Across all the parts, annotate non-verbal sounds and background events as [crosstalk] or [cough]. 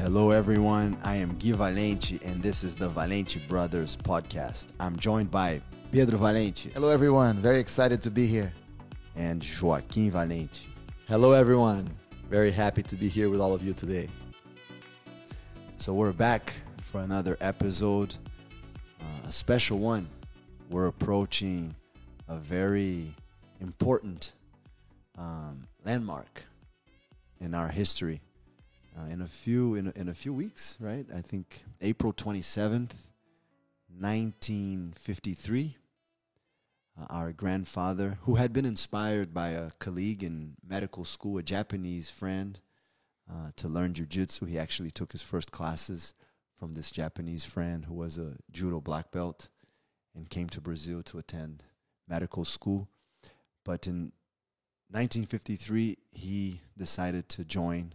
Hello, everyone. I am Gui Valente, and this is the Valente Brothers podcast. I'm joined by Pedro Valente Hello, everyone. Very excited to be here. and Joaquim Valente. Hello, everyone. Very happy to be here with all of you today. So, we're back for another episode, uh, a special one. We're approaching a very important um, landmark in our history. Uh, in a few in a, in a few weeks, right? I think April 27th, 1953. Uh, our grandfather, who had been inspired by a colleague in medical school, a Japanese friend, uh, to learn jujitsu. He actually took his first classes from this Japanese friend who was a judo black belt and came to Brazil to attend medical school. But in 1953, he decided to join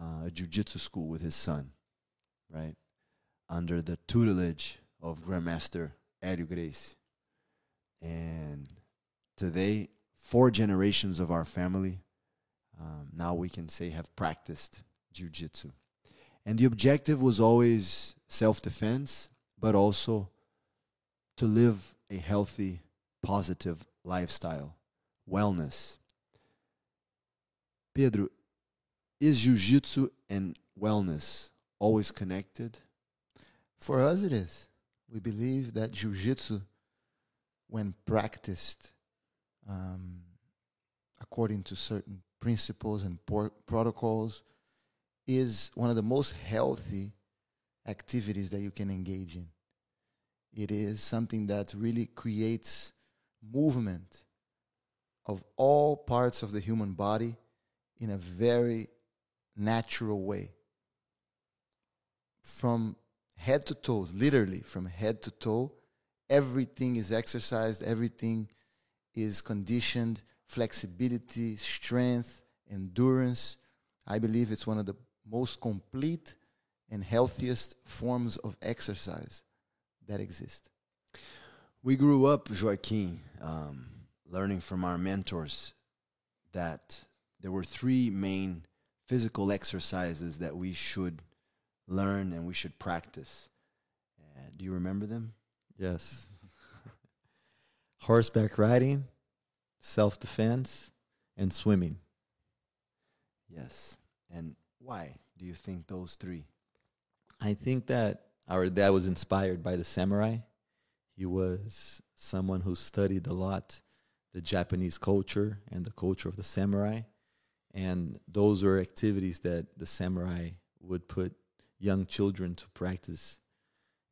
uh, a jujitsu school with his son, right? Under the tutelage of Grandmaster Hélio Gracie. And today, four generations of our family um, now we can say have practiced jujitsu. And the objective was always self defense, but also to live a healthy, positive lifestyle, wellness. Pedro, is jiu-jitsu and wellness always connected? For us, it is. We believe that jiu-jitsu, when practiced um, according to certain principles and por- protocols, is one of the most healthy activities that you can engage in. It is something that really creates movement of all parts of the human body in a very natural way. From head to toes, literally from head to toe, everything is exercised, everything is conditioned, flexibility, strength, endurance. I believe it's one of the most complete and healthiest forms of exercise that exist. We grew up, Joaquim, um, learning from our mentors that there were three main physical exercises that we should learn and we should practice. Uh, do you remember them? Yes. [laughs] Horseback riding, self defense, and swimming. Yes. And why do you think those three? I think that our dad was inspired by the samurai. He was someone who studied a lot the Japanese culture and the culture of the samurai. And those were activities that the samurai would put young children to practice.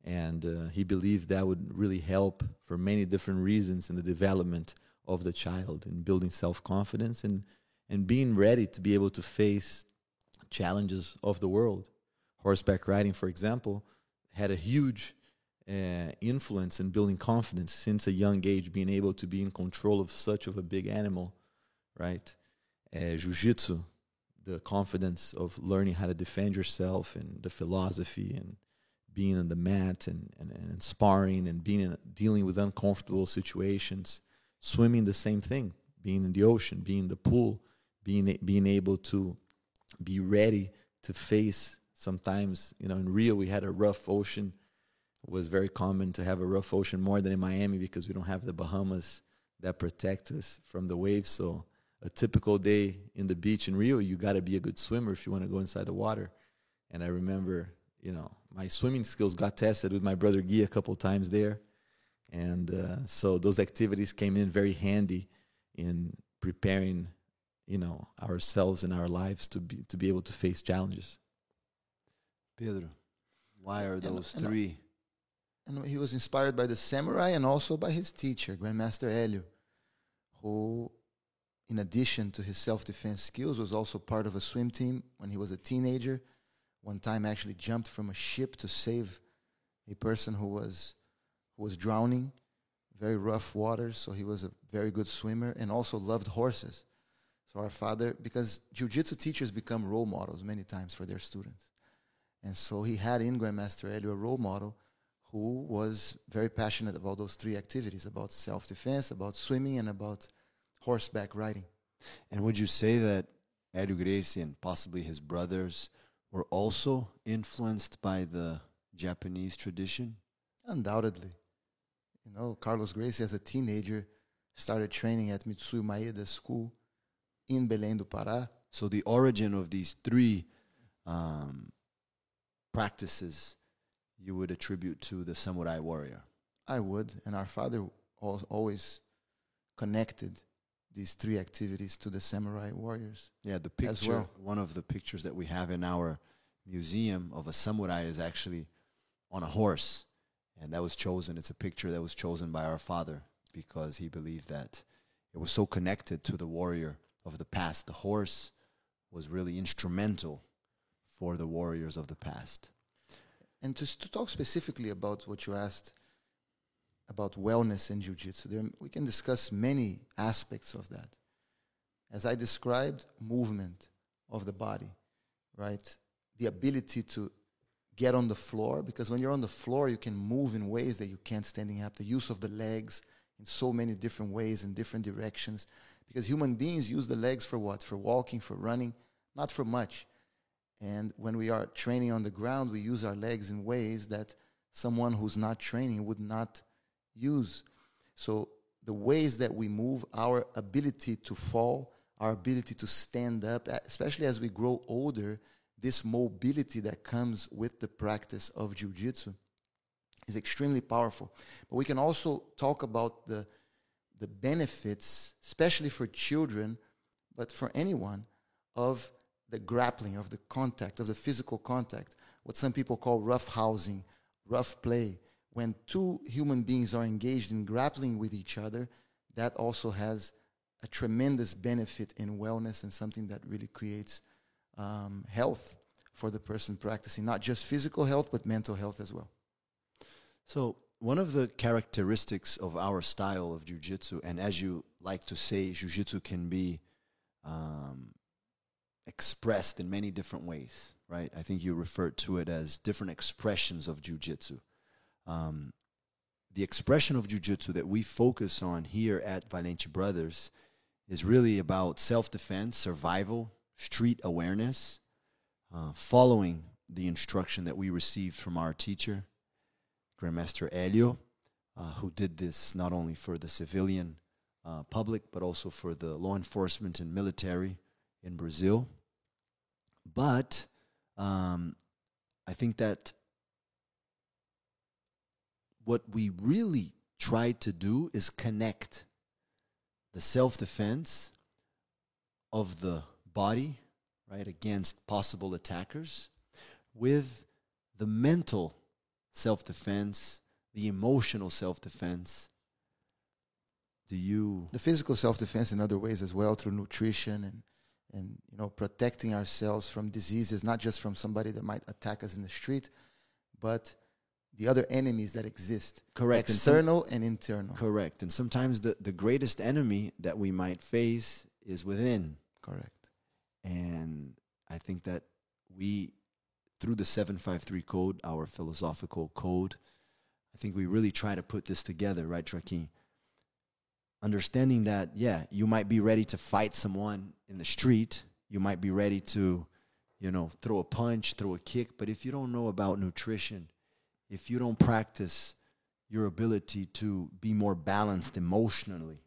And uh, he believed that would really help for many different reasons in the development of the child in building self confidence and, and being ready to be able to face challenges of the world. Horseback riding, for example, had a huge uh, influence in building confidence since a young age, being able to be in control of such of a big animal, right? Uh, Jiu-jitsu, the confidence of learning how to defend yourself and the philosophy and being on the mat and, and, and sparring and being in, dealing with uncomfortable situations. Swimming, the same thing. Being in the ocean, being in the pool, being being able to be ready to face. Sometimes, you know, in Rio we had a rough ocean. It was very common to have a rough ocean more than in Miami because we don't have the Bahamas that protect us from the waves. So a typical day in the beach in Rio, you got to be a good swimmer if you want to go inside the water. And I remember, you know, my swimming skills got tested with my brother Guy a couple times there. And uh, so those activities came in very handy in preparing, you know, ourselves and our lives to be to be able to face challenges. Pedro, why are And- those and- three? And he was inspired by the samurai and also by his teacher, Grandmaster Hélio, who, in addition to his self defense skills, was also part of a swim team when he was a teenager. One time, actually jumped from a ship to save a person who was who was drowning, very rough waters. So he was a very good swimmer and also loved horses. So our father, because jiu-jitsu teachers become role models many times for their students, and so he had in Grandmaster Hélio a role model who was very passionate about those three activities about self defense, about swimming, and about horseback riding. And would you say that Hélio Gracie and possibly his brothers were also influenced by the Japanese tradition? Undoubtedly. You know, Carlos Gracie, as a teenager, started training at Mitsuyo Maeda School in Belém do Pará. So the origin of these three um, practices you would attribute to the samurai warrior. I would, and our father al- always connected these three activities to the samurai warriors. Yeah, the picture, well. one of the pictures that we have in our museum of a samurai is actually on a horse. And that was chosen, it's a picture that was chosen by our father because he believed that it was so connected to the warrior of the past. The horse was really instrumental for the warriors of the past. And to, to talk specifically about what you asked about wellness in jiu-jitsu, there, we can discuss many aspects of that. As I described, movement of the body, right? The ability to get on the floor, because when you're on the floor, you can move in ways that you can't standing up. The use of the legs in so many different ways in different directions, because human beings use the legs for what? For walking, for running, not for much. And when we are training on the ground, we use our legs in ways that someone who's not training would not use. So the ways that we move, our ability to fall, our ability to stand up, especially as we grow older, this mobility that comes with the practice of jiu-jitsu is extremely powerful. But we can also talk about the the benefits, especially for children, but for anyone, of the grappling, of the contact, of the physical contact, what some people call rough housing, rough play. When two human beings are engaged in grappling with each other, that also has a tremendous benefit in wellness and something that really creates um, health for the person practicing, not just physical health, but mental health as well. So, one of the characteristics of our style of jujitsu, and as you like to say, jujitsu can be um, expressed in many different ways, right? I think you referred to it as different expressions of jujitsu. Um, the expression of jujitsu that we focus on here at Valente Brothers is really about self defense, survival, street awareness, uh, following the instruction that we received from our teacher, Grandmaster Hélio, uh, who did this not only for the civilian uh, public, but also for the law enforcement and military in Brazil. But um, I think that what we really try to do is connect the self defense of the body, right, against possible attackers with the mental self defense, the emotional self defense. Do you the physical self-defense in other ways as well through nutrition and and you know protecting ourselves from diseases not just from somebody that might attack us in the street but the other enemies that exist correct. And some- external and internal. Correct. And sometimes the, the greatest enemy that we might face is within. Correct. And I think that we through the 753 code, our philosophical code, I think we really try to put this together, right, Joaquim? Understanding that, yeah, you might be ready to fight someone in the street, you might be ready to, you know, throw a punch, throw a kick, but if you don't know about nutrition, if you don't practice your ability to be more balanced emotionally,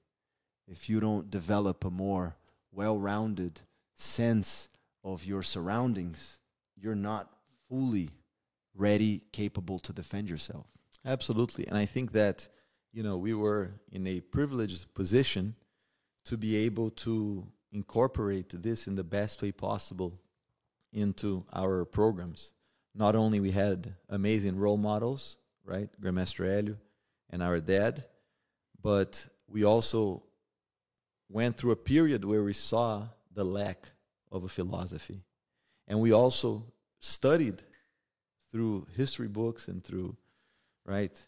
if you don't develop a more well rounded sense of your surroundings, you're not fully ready, capable to defend yourself. Absolutely. And I think that, you know, we were in a privileged position to be able to incorporate this in the best way possible into our programs. Not only we had amazing role models, right? Grandmaster Hélio and our dad, but we also went through a period where we saw the lack of a philosophy. And we also studied through history books and through right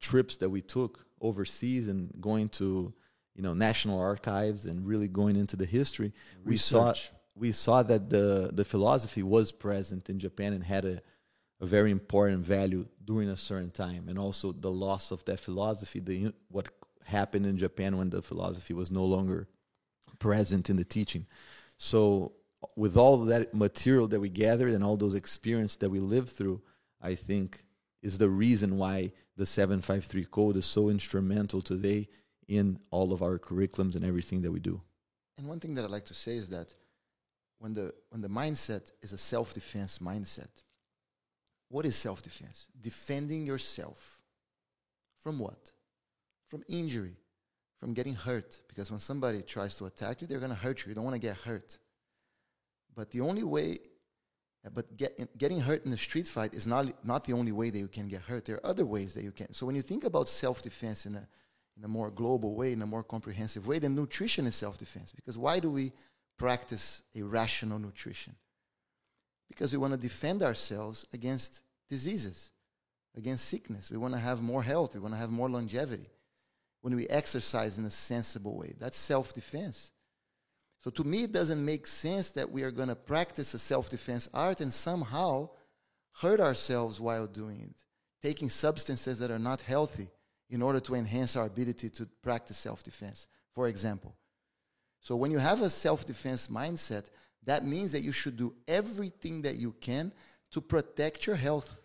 trips that we took overseas and going to you know national archives and really going into the history we saw Research. We saw that the the philosophy was present in Japan and had a a very important value during a certain time and also the loss of that philosophy the what happened in Japan when the philosophy was no longer present in the teaching so with all that material that we gathered and all those experiences that we lived through, I think is the reason why the 753 code is so instrumental today in all of our curriculums and everything that we do. And one thing that I'd like to say is that when the when the mindset is a self-defense mindset, what is self-defense? Defending yourself from what? From injury, from getting hurt. Because when somebody tries to attack you, they're going to hurt you. You don't want to get hurt. But the only way, but get, getting hurt in a street fight is not, not the only way that you can get hurt. There are other ways that you can. So when you think about self defense in a, in a more global way, in a more comprehensive way, then nutrition is self defense. Because why do we practice a rational nutrition? Because we want to defend ourselves against diseases, against sickness. We want to have more health, we want to have more longevity. When we exercise in a sensible way, that's self defense. So to me, it doesn't make sense that we are going to practice a self defense art and somehow hurt ourselves while doing it, taking substances that are not healthy in order to enhance our ability to practice self defense, for example. So when you have a self defense mindset, that means that you should do everything that you can to protect your health.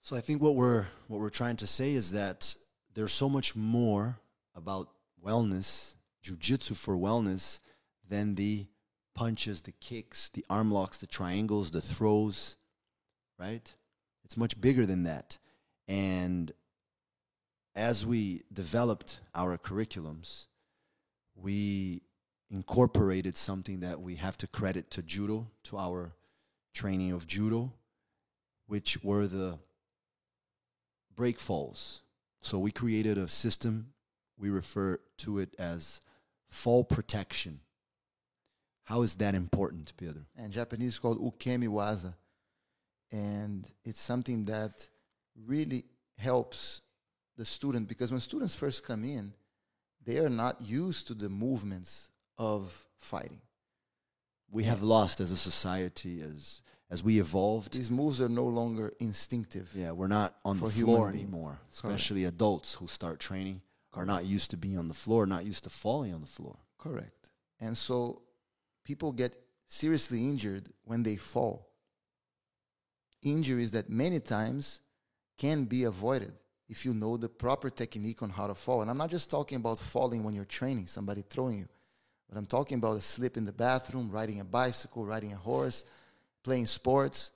So I think what we're what we're trying to say is that there's so much more about wellness jujitsu for wellness than the punches, the kicks, the arm locks, the triangles, the throws, right? It's much bigger than that. And as we developed our curriculums, we incorporated something that we have to credit to judo, to our training of judo, which were the break falls. So we created a system, we refer to it as fall protection. How is that important, Pedro? And Japanese called ukemi waza. And it's something that really helps the student because when students first come in, they are not used to the movements of fighting. We have lost as a society as as we evolved. These moves are no longer instinctive. Yeah, we're not on the floor anymore, especially Correct. adults who start training are not used to being on the floor, not used to falling on the floor. Correct. And so people get seriously injured when they fall. Injuries that many times can be avoided if you know the proper technique on how to fall. And I'm not just talking about falling when you're training, somebody throwing you, but I'm talking about a slip in the bathroom, riding a bicycle, riding a horse, playing sports.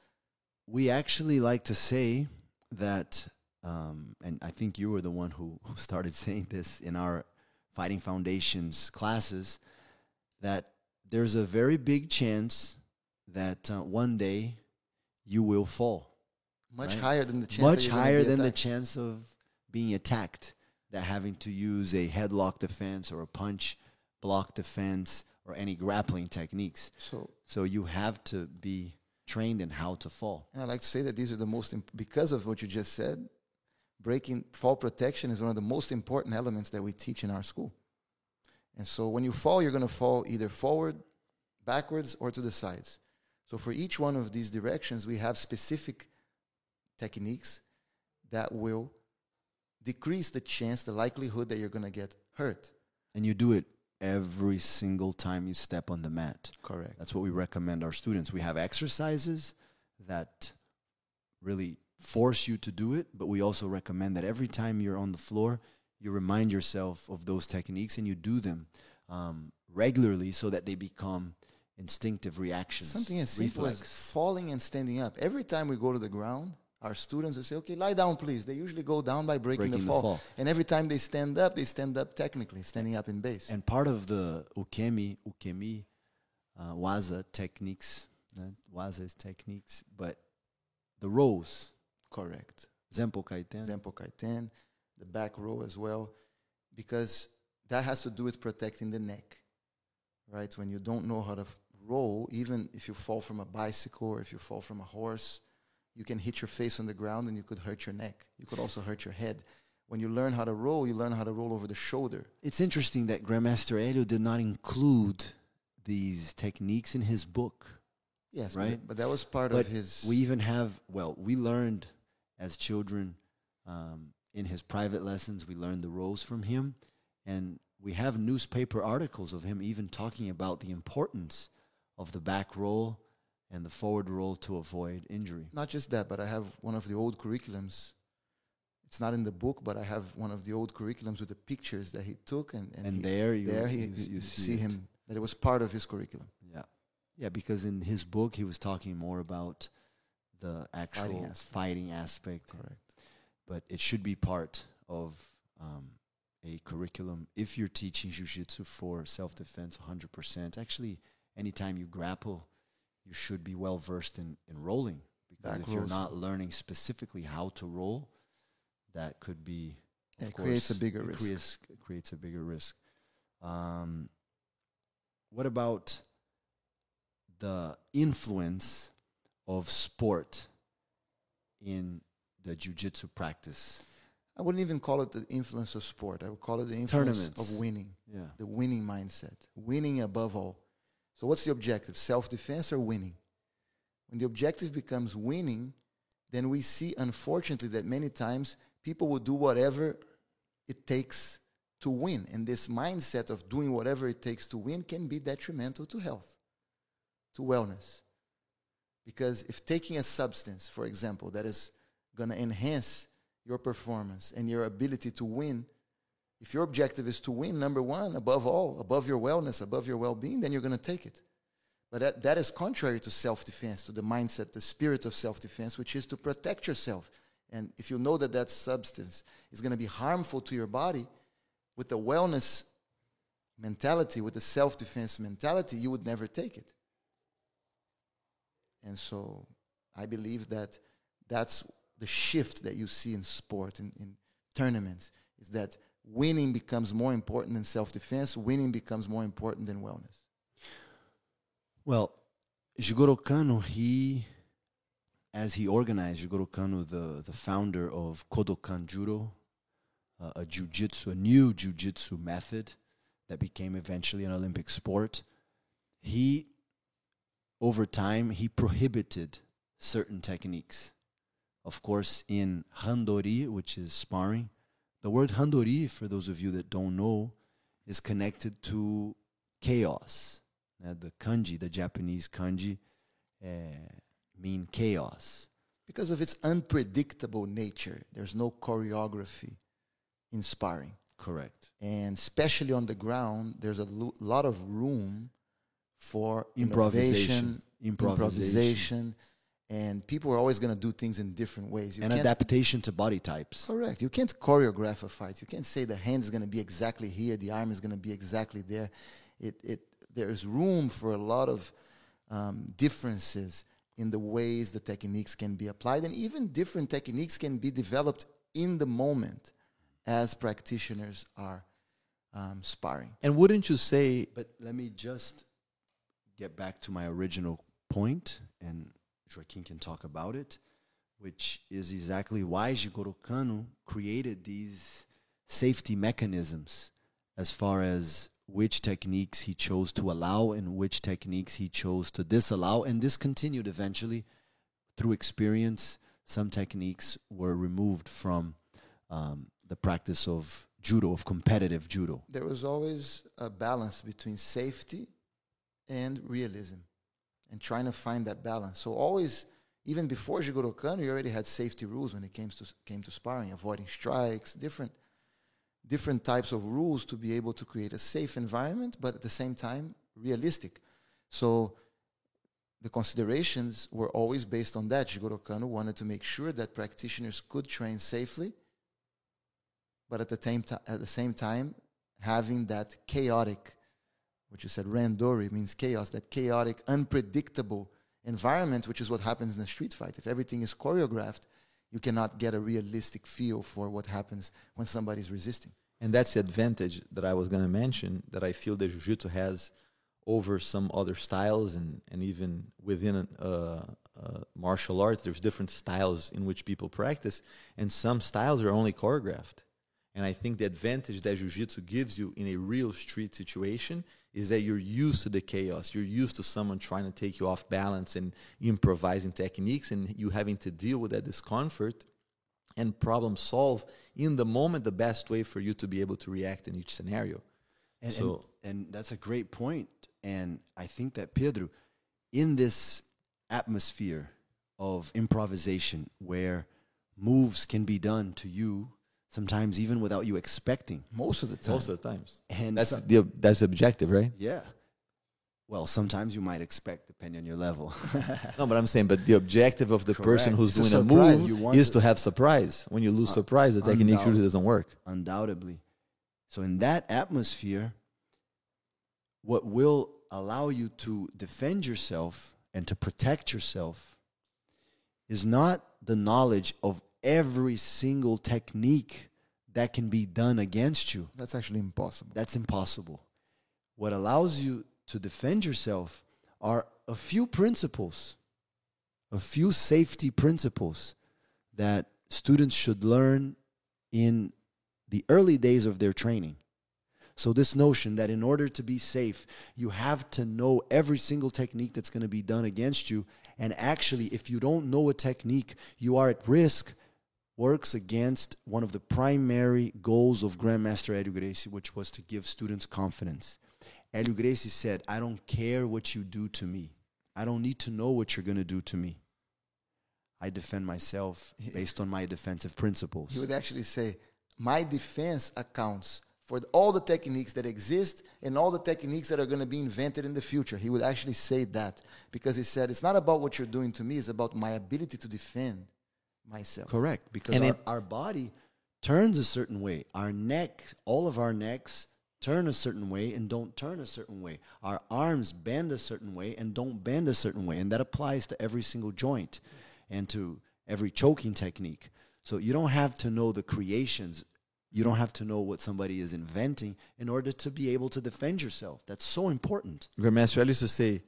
We actually like to say that um, and I think you were the one who, who started saying this in our Fighting Foundations classes, that there's a very big chance that uh, one day you will fall. Much right? higher than the chance. Much higher than the chance of being attacked. That having to use a headlock defense or a punch block defense or any grappling techniques. So, so you have to be trained in how to fall. And I like to say that these are the most imp- because of what you just said breaking fall protection is one of the most important elements that we teach in our school. And so when you fall, you're going to fall either forward, backwards, or to the sides. So for each one of these directions, we have specific techniques that will decrease the chance, the likelihood that you're going to get hurt. And you do it every single time you step on the mat. Correct. That's what we recommend our students. We have exercises that really force you to do it, but we also recommend that every time you're on the floor, you remind yourself of those techniques and you do them um, regularly so that they become instinctive reactions. Something as simple as falling and standing up. Every time we go to the ground, our students will say, okay, lie down, please. They usually go down by breaking, breaking the, fall. the, fall. And every time they stand up, they stand up technically, standing up in base. And part of the ukemi, ukemi, uh, waza techniques, uh, waza is techniques, but the rows Correct. Zempo Kaiten. Zempo Kaiten, the back row as well, because that has to do with protecting the neck, right? When you don't know how to roll, even if you fall from a bicycle or if you fall from a horse, you can hit your face on the ground and you could hurt your neck. You could also hurt your head. When you learn how to roll, you learn how to roll over the shoulder. It's interesting that Grandmaster Hélio did not include these techniques in his book. Yes, right. But, but that was part but of his. We even have well, we learned as children. Um, in his private lessons, we learned the rolls from him, and we have newspaper articles of him even talking about the importance of the back roll and the forward roll to avoid injury. Not just that, but I have one of the old curriculums. It's not in the book, but I have one of the old curriculums with the pictures that he took, and, and, And, he, there you, there he, you, you, see, it. him that it was part of his curriculum. Yeah. Yeah, because in his book he was talking more about the actual fighting aspect. aspect, Correct. but it should be part of um, a curriculum if you're teaching jujitsu for self-defense 100%. Actually, anytime you grapple, you should be well versed in, in rolling because Back if you're not learning specifically how to roll, that could be It creates a bigger risk. Creates, creates a bigger risk. Um, what about the influence of sport in the jiu-jitsu practice? I wouldn't even call it the influence of sport. I would call it the influence Tournaments. of winning, Yeah. the winning mindset, winning above all. So, what's the objective? Self defense or winning? When the objective becomes winning, then we see, unfortunately, that many times people will do whatever it takes to win. And this mindset of doing whatever it takes to win can be detrimental to health, to wellness. Because if taking a substance, for example, that is going to enhance your performance and your ability to win, if your objective is to win, number one, above all, above your wellness, above your well being, then you're going to take it. But that, that is contrary to self defense, to the mindset, the spirit of self defense, which is to protect yourself. And if you know that that substance is going to be harmful to your body, with the wellness mentality, with the self defense mentality, you would never take it. And so I believe that that's the shift that you see in sport, in, in tournaments, is that winning becomes more important than self defense, winning becomes more important than wellness. Well, Jigoro Kano, he, as he organized Jigoro Kano, the, the founder of Kodokan Judo, uh, a jujitsu, a new jujitsu method that became eventually an Olympic sport, he, over time, he prohibited certain techniques. Of course, in Randori, which is sparring, the word Randori, for those of you that don't know, is connected to chaos. Uh, the kanji, the Japanese kanji, uh, mean chaos. Because of its unpredictable nature, there's no choreography inspiring. Correct. And especially on the ground, there's a lo- lot of room for Improvisation. Improvisation. improvisation, and people are always going to do things in different ways. You and can't- adaptation to body types. Correct. You can't choreograph a fight. You can't say the hand is going to be exactly here, the arm is going to be exactly there. It, it, there's room for a lot of um, differences in the ways the techniques can be applied, and even different techniques can be developed in the moment as practitioners are um, sparring. And wouldn't you say But let me just get back to my original point, and Joaquim can talk about it, which is exactly why Jigoro Kano created these safety mechanisms as far as which techniques he chose to allow and which techniques he chose to disallow, and this continued eventually through experience. Some techniques were removed from um, the practice of judo, of competitive judo. There was always a balance between safety and realism and trying to find that balance. So always, even before Jigoro Kano, you already had safety rules when it came to came to sparring, avoiding strikes, different different types of rules to be able to create a safe environment, but at the same time realistic. So the considerations were always based on that. Jigoro Kano wanted to make sure that practitioners could train safely, but at the same ti- at the same time having that chaotic, which you said randori means chaos, that chaotic, unpredictable environment, which is what happens in a street fight. If everything is choreographed, you cannot get a realistic feel for what happens when somebody's resisting. And that's the advantage that I was going to mention that I feel that jiu-jitsu has over some other styles and, and even within uh, uh, martial arts, there's different styles in which people practice, and some styles are only choreographed. And I think the advantage that jiu-jitsu gives you in a real street situation is that you're used to the chaos. You're used to someone trying to take you off balance and improvising techniques, and you having to deal with that discomfort and problem solve in the moment the best way for you to be able to react in each scenario. And, So- and, and that's a great point. And I think that Pedro, in this atmosphere of improvisation where moves can be done to you sometimes even without you expecting. Most of the time. Most of the times. And That's so- the that's objective, right? yeah. Well, sometimes you might expect depending on your level. [laughs] No, but I'm saying, but the objective of the person who's It's a doing a, surprise. move You want is it- to have surprise. When you lose Uh, surprise, the technique usually doesn't work. undoubtedly. So, in that atmosphere, what will allow you to defend yourself and to protect yourself is not the knowledge of every single technique that can be done against you. That's actually impossible. That's impossible. What allows you to defend yourself are a few principles, a few safety principles that students should learn in the early days of their training. So, this notion that in order to be safe, you have to know every single technique that's going to be done against you. And actually, if you don't know a technique, you are at risk, works against one of the primary goals of Grandmaster Hélio Gracie, which was to give students confidence. Hélio Gracie said, I don't care what you do to me. I don't need to know what you're going to do to me. I defend myself based on my defensive principles. He would actually say, My defense accounts for all the techniques that exist and all the techniques that are going to be invented in the future. He would actually say that because he said, It's not about what you're doing to me, it's about my ability to defend myself. Correct, because And our, it- our body turns a certain way. Our neck, all of our necks turn a certain way and don't turn a certain way. Our arms bend a certain way and don't bend a certain way. And that applies to every single joint and to every choking technique. So you don't have to know the creations. You don't have to know what somebody is inventing in order to be able to defend yourself. That's so important. Grandmaster Hélio used to say,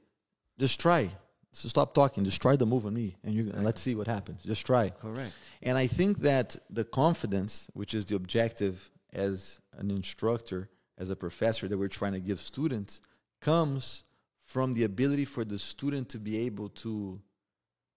just try. So stop talking. Just try the move on me, and you and let's see what happens. Just try. Correct. And I think that the confidence, which is the objective as an instructor, as a professor that we're trying to give students, comes from the ability for the student to be able to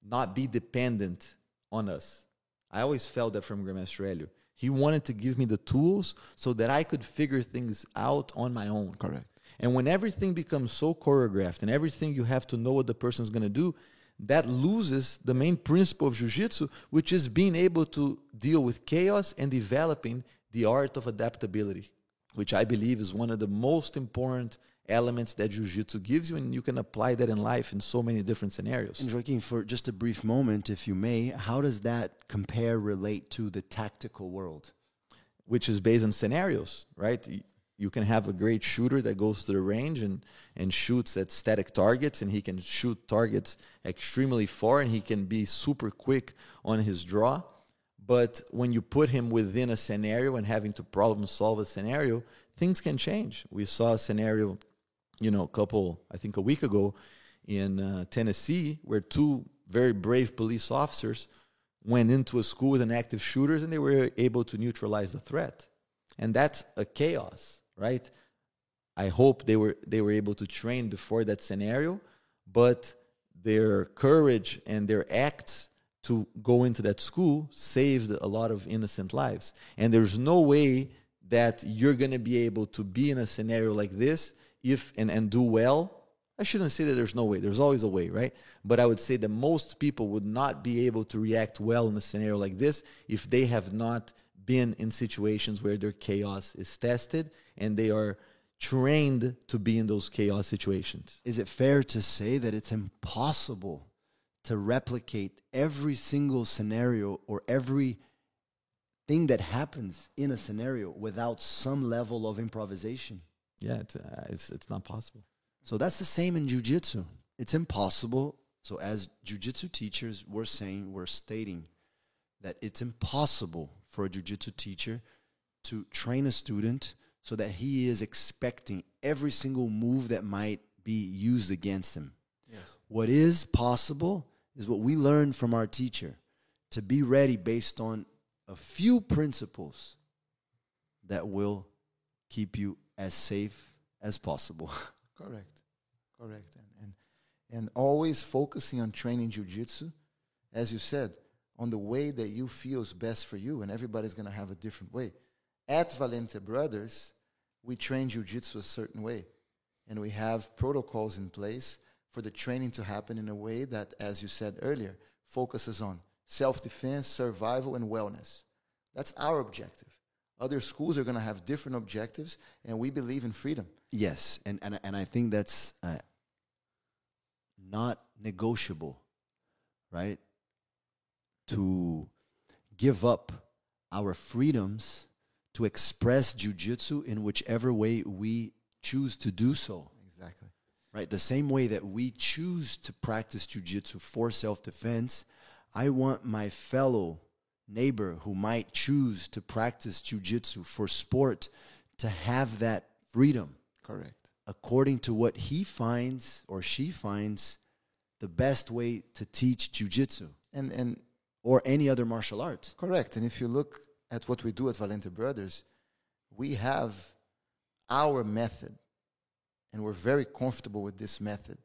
not be dependent on us. I always felt that from Grandmaster Hélio. He wanted to give me the tools so that I could figure things out on my own. Correct. And when everything becomes so choreographed and everything you have to know what the person's going to do, that loses the main principle of jiu-jitsu, which is being able to deal with chaos and developing the art of adaptability, which I believe is one of the most important elements that jiu-jitsu gives you, and you can apply that in life in so many different scenarios. And Joaquim, for just a brief moment, if you may, how does that compare, relate to the tactical world? which is based on scenarios, right? You can have a great shooter that goes to the range and, and shoots at static targets, and he can shoot targets extremely far, and he can be super quick on his draw. But when you put him within a scenario and having to problem solve a scenario, things can change. We saw a scenario, you know, a couple, I think a week ago in uh, Tennessee, where two very brave police officers went into a school with an active shooters and they were able to neutralize the threat. And that's a chaos, right? I hope they were they were able to train before that scenario, but their courage and their acts to go into that school saved a lot of innocent lives. And there's no way that you're going to be able to be in a scenario like this if and, and do well. I shouldn't say that there's no way. There's always a way, right? But I would say that most people would not be able to react well in a scenario like this if they have not been in situations where their chaos is tested and they are trained to be in those chaos situations. Is it fair to say that it's impossible to replicate every single scenario or every thing that happens in a scenario without some level of improvisation? Yeah, it's, uh, it's, it's not possible. So that's the same in jujitsu. It's impossible. So as jujitsu teachers, we're saying, we're stating that it's impossible for a jujitsu teacher to train a student so that he is expecting every single move that might be used against him. Yes. What is possible is what we learn from our teacher to be ready based on a few principles that will keep you as safe as possible. [laughs] Correct. Correct. And, and and always focusing on training jujitsu, as you said, on the way that you feel is best for you, and everybody's gonna have a different way. At Valente Brothers, we train jujitsu a certain way, and we have protocols in place for the training to happen in a way that, as you said earlier, focuses on self defense, survival, and wellness. That's our objective. Other schools are going to have different objectives, and we believe in freedom. Yes, and and and I think that's uh, not negotiable, right? To give up our freedoms to express jujitsu in whichever way we choose to do so. Exactly. Right, the same way that we choose to practice jujitsu for self-defense, I want my fellow neighbor who might choose to practice jujitsu for sport to have that freedom Correct. according to what he finds or she finds the best way to teach jujitsu And and or any other martial art. correct. And if you look at what we do at Valente Brothers, we have our method, and we're very comfortable with this method.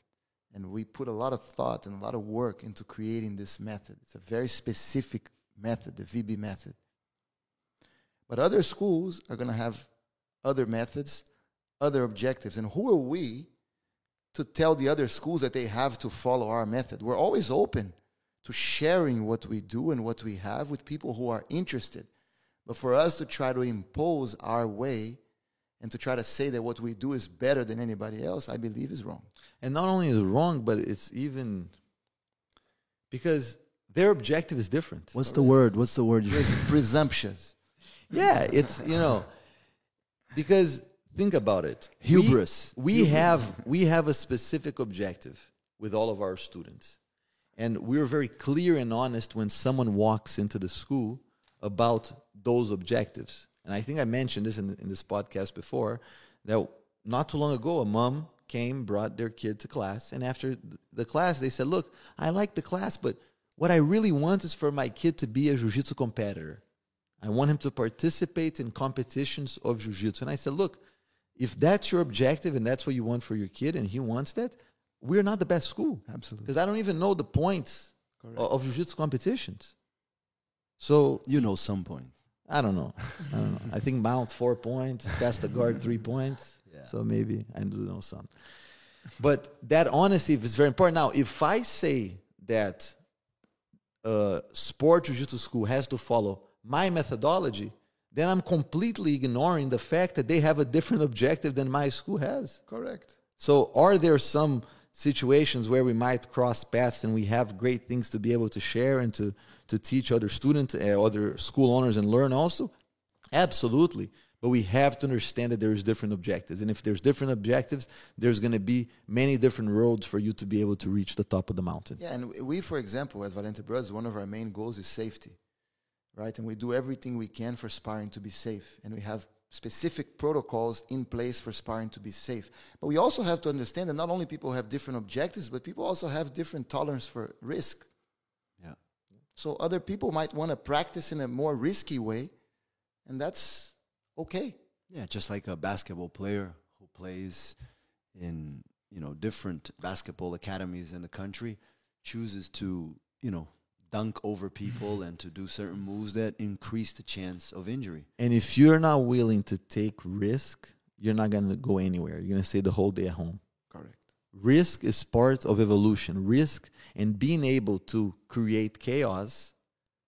And we put a lot of thought and a lot of work into creating this method. It's a very specific method, the VB method. But other schools are going to have other methods, other objectives. And who are we to tell the other schools that they have to follow our method? We're always open to sharing what we do and what we have with people who are interested. But for us to try to impose our way and to try to say that what we do is better than anybody else, I believe is wrong. And not only is it wrong, but it's even because their objective is different. What's the word? What's the word? You Pres- presumptuous. Yeah, it's you know because think about it. We- Hubris. We, have we have a specific objective with all of our students. And we're very clear and honest when someone walks into the school about those objectives. And I think I mentioned this in, in this podcast before that not too long ago, a mom came, brought their kid to class, and after the class, they said, Look, I like the class, but what I really want is for my kid to be a jiu jitsu competitor. I want him to participate in competitions of jiu-jitsu. And I said, look, if that's your objective and that's what you want for your kid and he wants that, we're not the best school. Absolutely. Because I don't even know the points Correct. o- of jiu-jitsu competitions. So you know some points. I don't know. I don't know. I think Mount four points, past the guard three points. Yeah. So maybe I do know some. But that honesty is very important. Now, if I say that uh, sport jiu-jitsu school has to follow my methodology, then I'm completely ignoring the fact that they have a different objective than my school has. Correct. So, are there some situations where we might cross paths and we have great things to be able to share and to, to teach other students, uh, other school owners, and learn also? Absolutely. But we have to understand that there's different objectives. And if there's different objectives, there's going to be many different roads for you to be able to reach the top of the mountain. Yeah, and we, for example, at Valente Brothers, one of our main goals is safety, right? And we do everything we can for sparring to be safe. And we have specific protocols in place for sparring to be safe. But we also have to understand that not only people have different objectives, but people also have different tolerance for risk. Yeah. So other people might want to practice in a more risky way, and that's okay. Yeah, just like a basketball player who plays in you know different basketball academies in the country chooses to you know dunk over people and to do certain moves that increase the chance of injury. And if you're not willing to take risk, you're not going to go anywhere. You're going to stay the whole day at home. Correct. Risk is part of evolution. Risk and being able to create chaos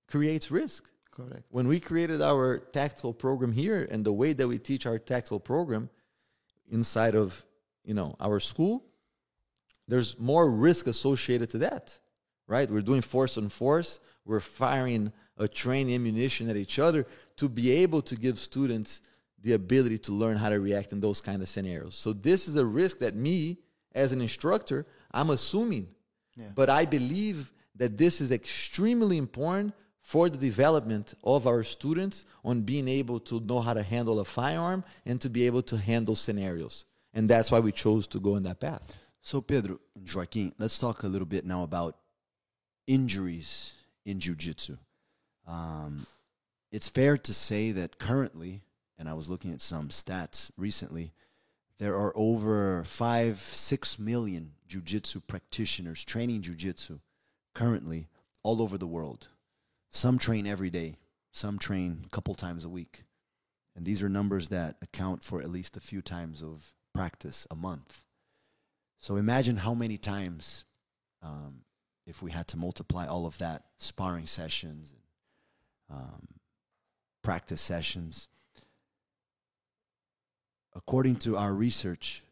creates risk. Correct. When we created our tactical program here and the way that we teach our tactical program inside of, you know, our school, there's more risk associated to that. Right? We're doing force on force. We're firing a trained ammunition at each other to be able to give students the ability to learn how to react in those kind of scenarios. So this is a risk that me as an instructor, I'm assuming. Yeah. But I believe that this is extremely important for the development of our students on being able to know how to handle a firearm and to be able to handle scenarios. And that's why we chose to go in that path. So Pedro Joaquim, let's talk a little bit now about injuries in jiu-jitsu. Um, it's fair to say that currently, and I was looking at some stats recently, there are over five, six million jiu-jitsu practitioners training jiu-jitsu currently all over the world. Some train every day, some train a couple times a week. And these are numbers that account for at least a few times of practice a month. So imagine how many times, um, if we had to multiply all of that sparring sessions, um, practice sessions. According to our research,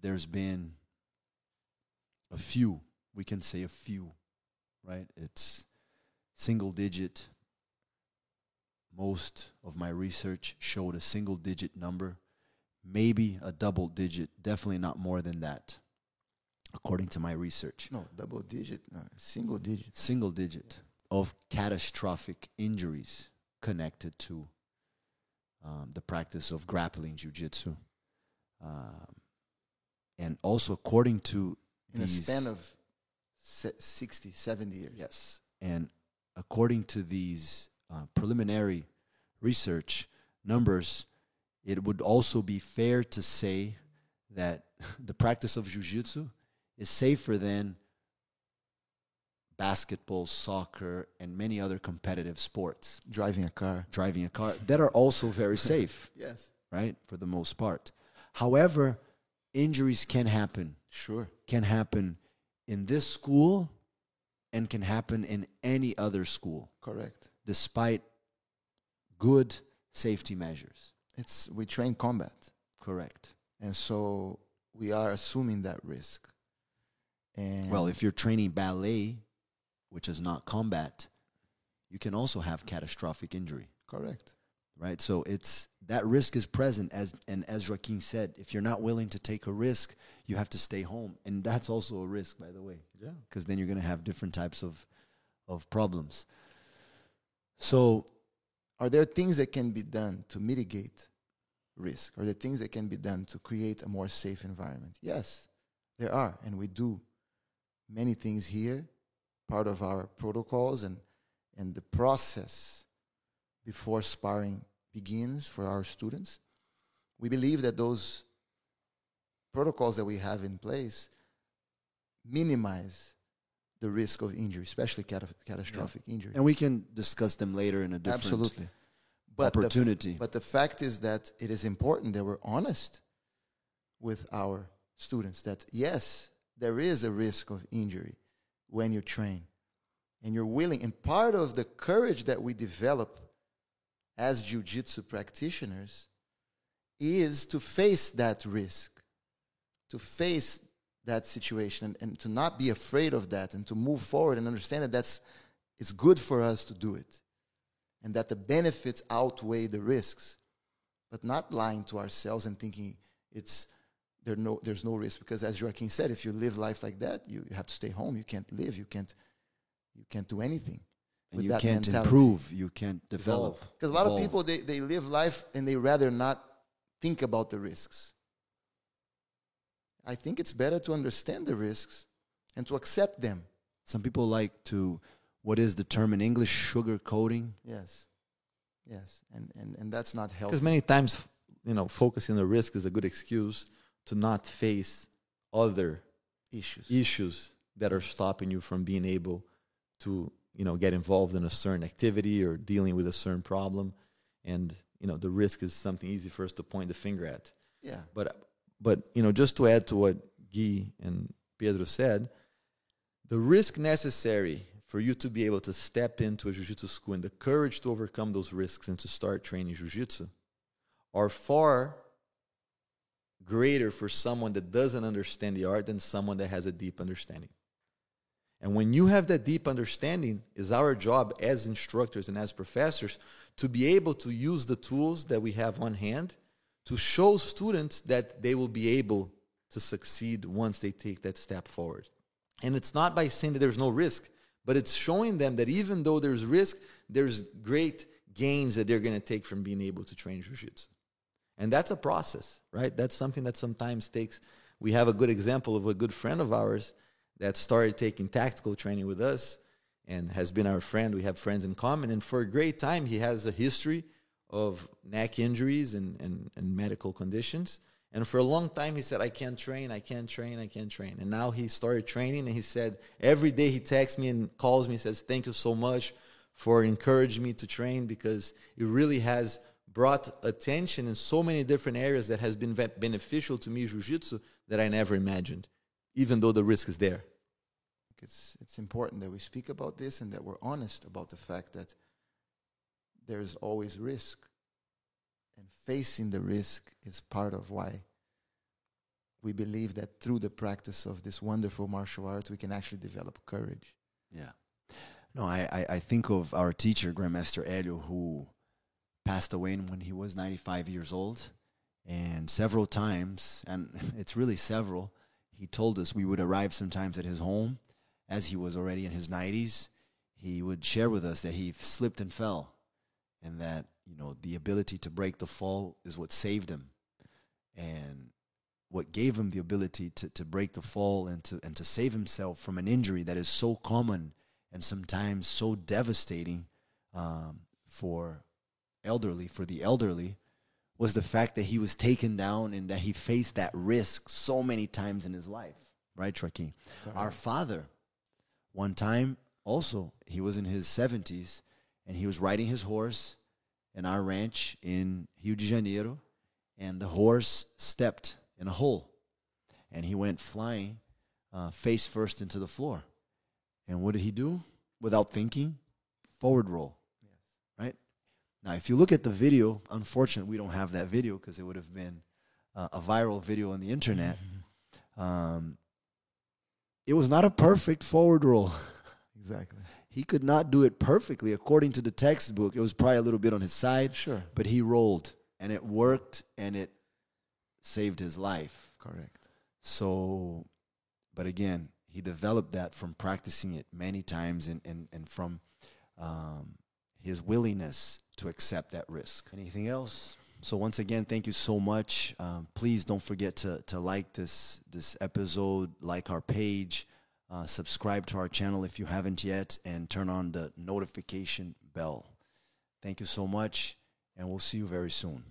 there's been a few, we can say a few, right? It's single digit. Most of my research showed a single digit number, maybe a double digit, definitely not more than that, according to my research. No, double digit, no, single digit. Single digit of catastrophic injuries connected to um, the practice of grappling jiu-jitsu. Um, and also according to In a span of se- 60, 70 years. Yes. And according to these uh, preliminary research numbers, it would also be fair to say that [laughs] the practice of jiu-jitsu is safer than basketball, soccer, and many other competitive sports. Driving a car. Driving a car that are also very [laughs] safe, Yes. right? For the most part. However, injuries can happen Sure. can happen in this school and can happen in any other school Correct. despite good safety measures It's we train combat. correct And so we are assuming that risk. And well if you're training ballet which is not combat you can also have catastrophic injury correct. right so it's that risk is present as and as Joaquim said if you're not willing to take a risk you have to stay home and that's also a risk by the way Yeah. because then you're going to have different types of of problems so Are there things that can be done to mitigate risk? Are there things that can be done to create a more safe environment? Yes, there are. And we do many things here, part of our protocols and, and the process before sparring begins for our students. We believe that those protocols that we have in place minimize the risk of injury, especially cata- catastrophic injury. and we can discuss them later in a different Absolutely. But the f- opportunity. but the fact is that it is important that we're honest with our students that yes, there is a risk of injury when you train. And you're willing, and part of the courage that we develop as jiu-jitsu practitioners is to face that risk, to face that situation and, and to not be afraid of that and to move forward and understand that that's it's good for us to do it and that the benefits outweigh the risks, but not lying to ourselves and thinking it's there no there's no risk because as Joaquim said, if you live life like that, you, you have to stay home. You can't live. You can't you can't do anything. and you can't mentality. improve, you can't develop. Because a lot of people they, they live life and they rather not think about the risks. I think it's better to understand the risks and to accept them. Some people like to, what is the term in English, sugar coating. Yes. Yes. And and, and that's not healthy. Because many times, you know, focusing on the risk is a good excuse to not face other issues. issues that are stopping you from being able to, you know, get involved in a certain activity or dealing with a certain problem. And, you know, the risk is something easy for us to point the finger at. Yeah. But but you know, just to add to what Gui and Pedro said, the risk necessary for you to be able to step into a jiu-jitsu school and the courage to overcome those risks and to start training jiu-jitsu are far greater for someone that doesn't understand the art than someone that has a deep understanding. And when you have that deep understanding, is our job as instructors and as professors to be able to use the tools that we have on hand to show students that they will be able to succeed once they take that step forward. And it's not by saying that there's no risk, but it's showing them that even though there's risk, there's great gains that they're going to take from being able to train jiu-jitsu. And that's a process, right? That's something that sometimes takes. We have a good example of a good friend of ours that started taking tactical training with us and has been our friend. We have friends in common. And for a great time, he has a history of neck injuries and, and, and medical conditions. And for a long time, he said, I can't train, I can't train, I can't train. And now he started training and he said, every day he texts me and calls me and says, Thank you so much for encouraging me to train because it really has brought attention in so many different areas that has been ve- beneficial to me, jiu-jitsu, that I never imagined. even though the risk is there. It's it's important that we speak about this and that we're honest about the fact that there's always risk, and facing the risk is part of why we believe that through the practice of this wonderful martial art, we can actually develop courage. Yeah. No, I, I, I think of our teacher, Grandmaster Hélio, who passed away when he was 95 years old. And several times, and [laughs] it's really several, he told us we would arrive sometimes at his home as he was already in his 90s. He would share with us that he slipped and fell, and that, you know, the ability to break the fall is what saved him. And what gave him the ability to, to break the fall and to, and to save himself from an injury that is so common and sometimes so devastating um, for elderly, for the elderly, was the fact that he was taken down and that he faced that risk so many times in his life. Right, Joaquim? Our father, one time also, he was in his 70s and he was riding his horse in our ranch in Rio de Janeiro, and the horse stepped in a hole, and he went flying uh, face first into the floor. And what did he do? Without thinking, forward roll. Now, if you look at the video, unfortunately, we don't have that video because it would have been uh, a viral video on the internet. Um, it was not a perfect forward roll. [laughs] Exactly. He could not do it perfectly according to the textbook. It was probably a little bit on his side, Sure. but he rolled and it worked and it saved his life. Correct. So, but again, he developed that from practicing it many times and, and, and from um, his willingness to accept that risk. Anything else? So once again, thank you so much. Um, please don't forget to, to like this this episode, like our page, uh, subscribe to our channel if you haven't yet, and turn on the notification bell. Thank you so much, and we'll see you very soon.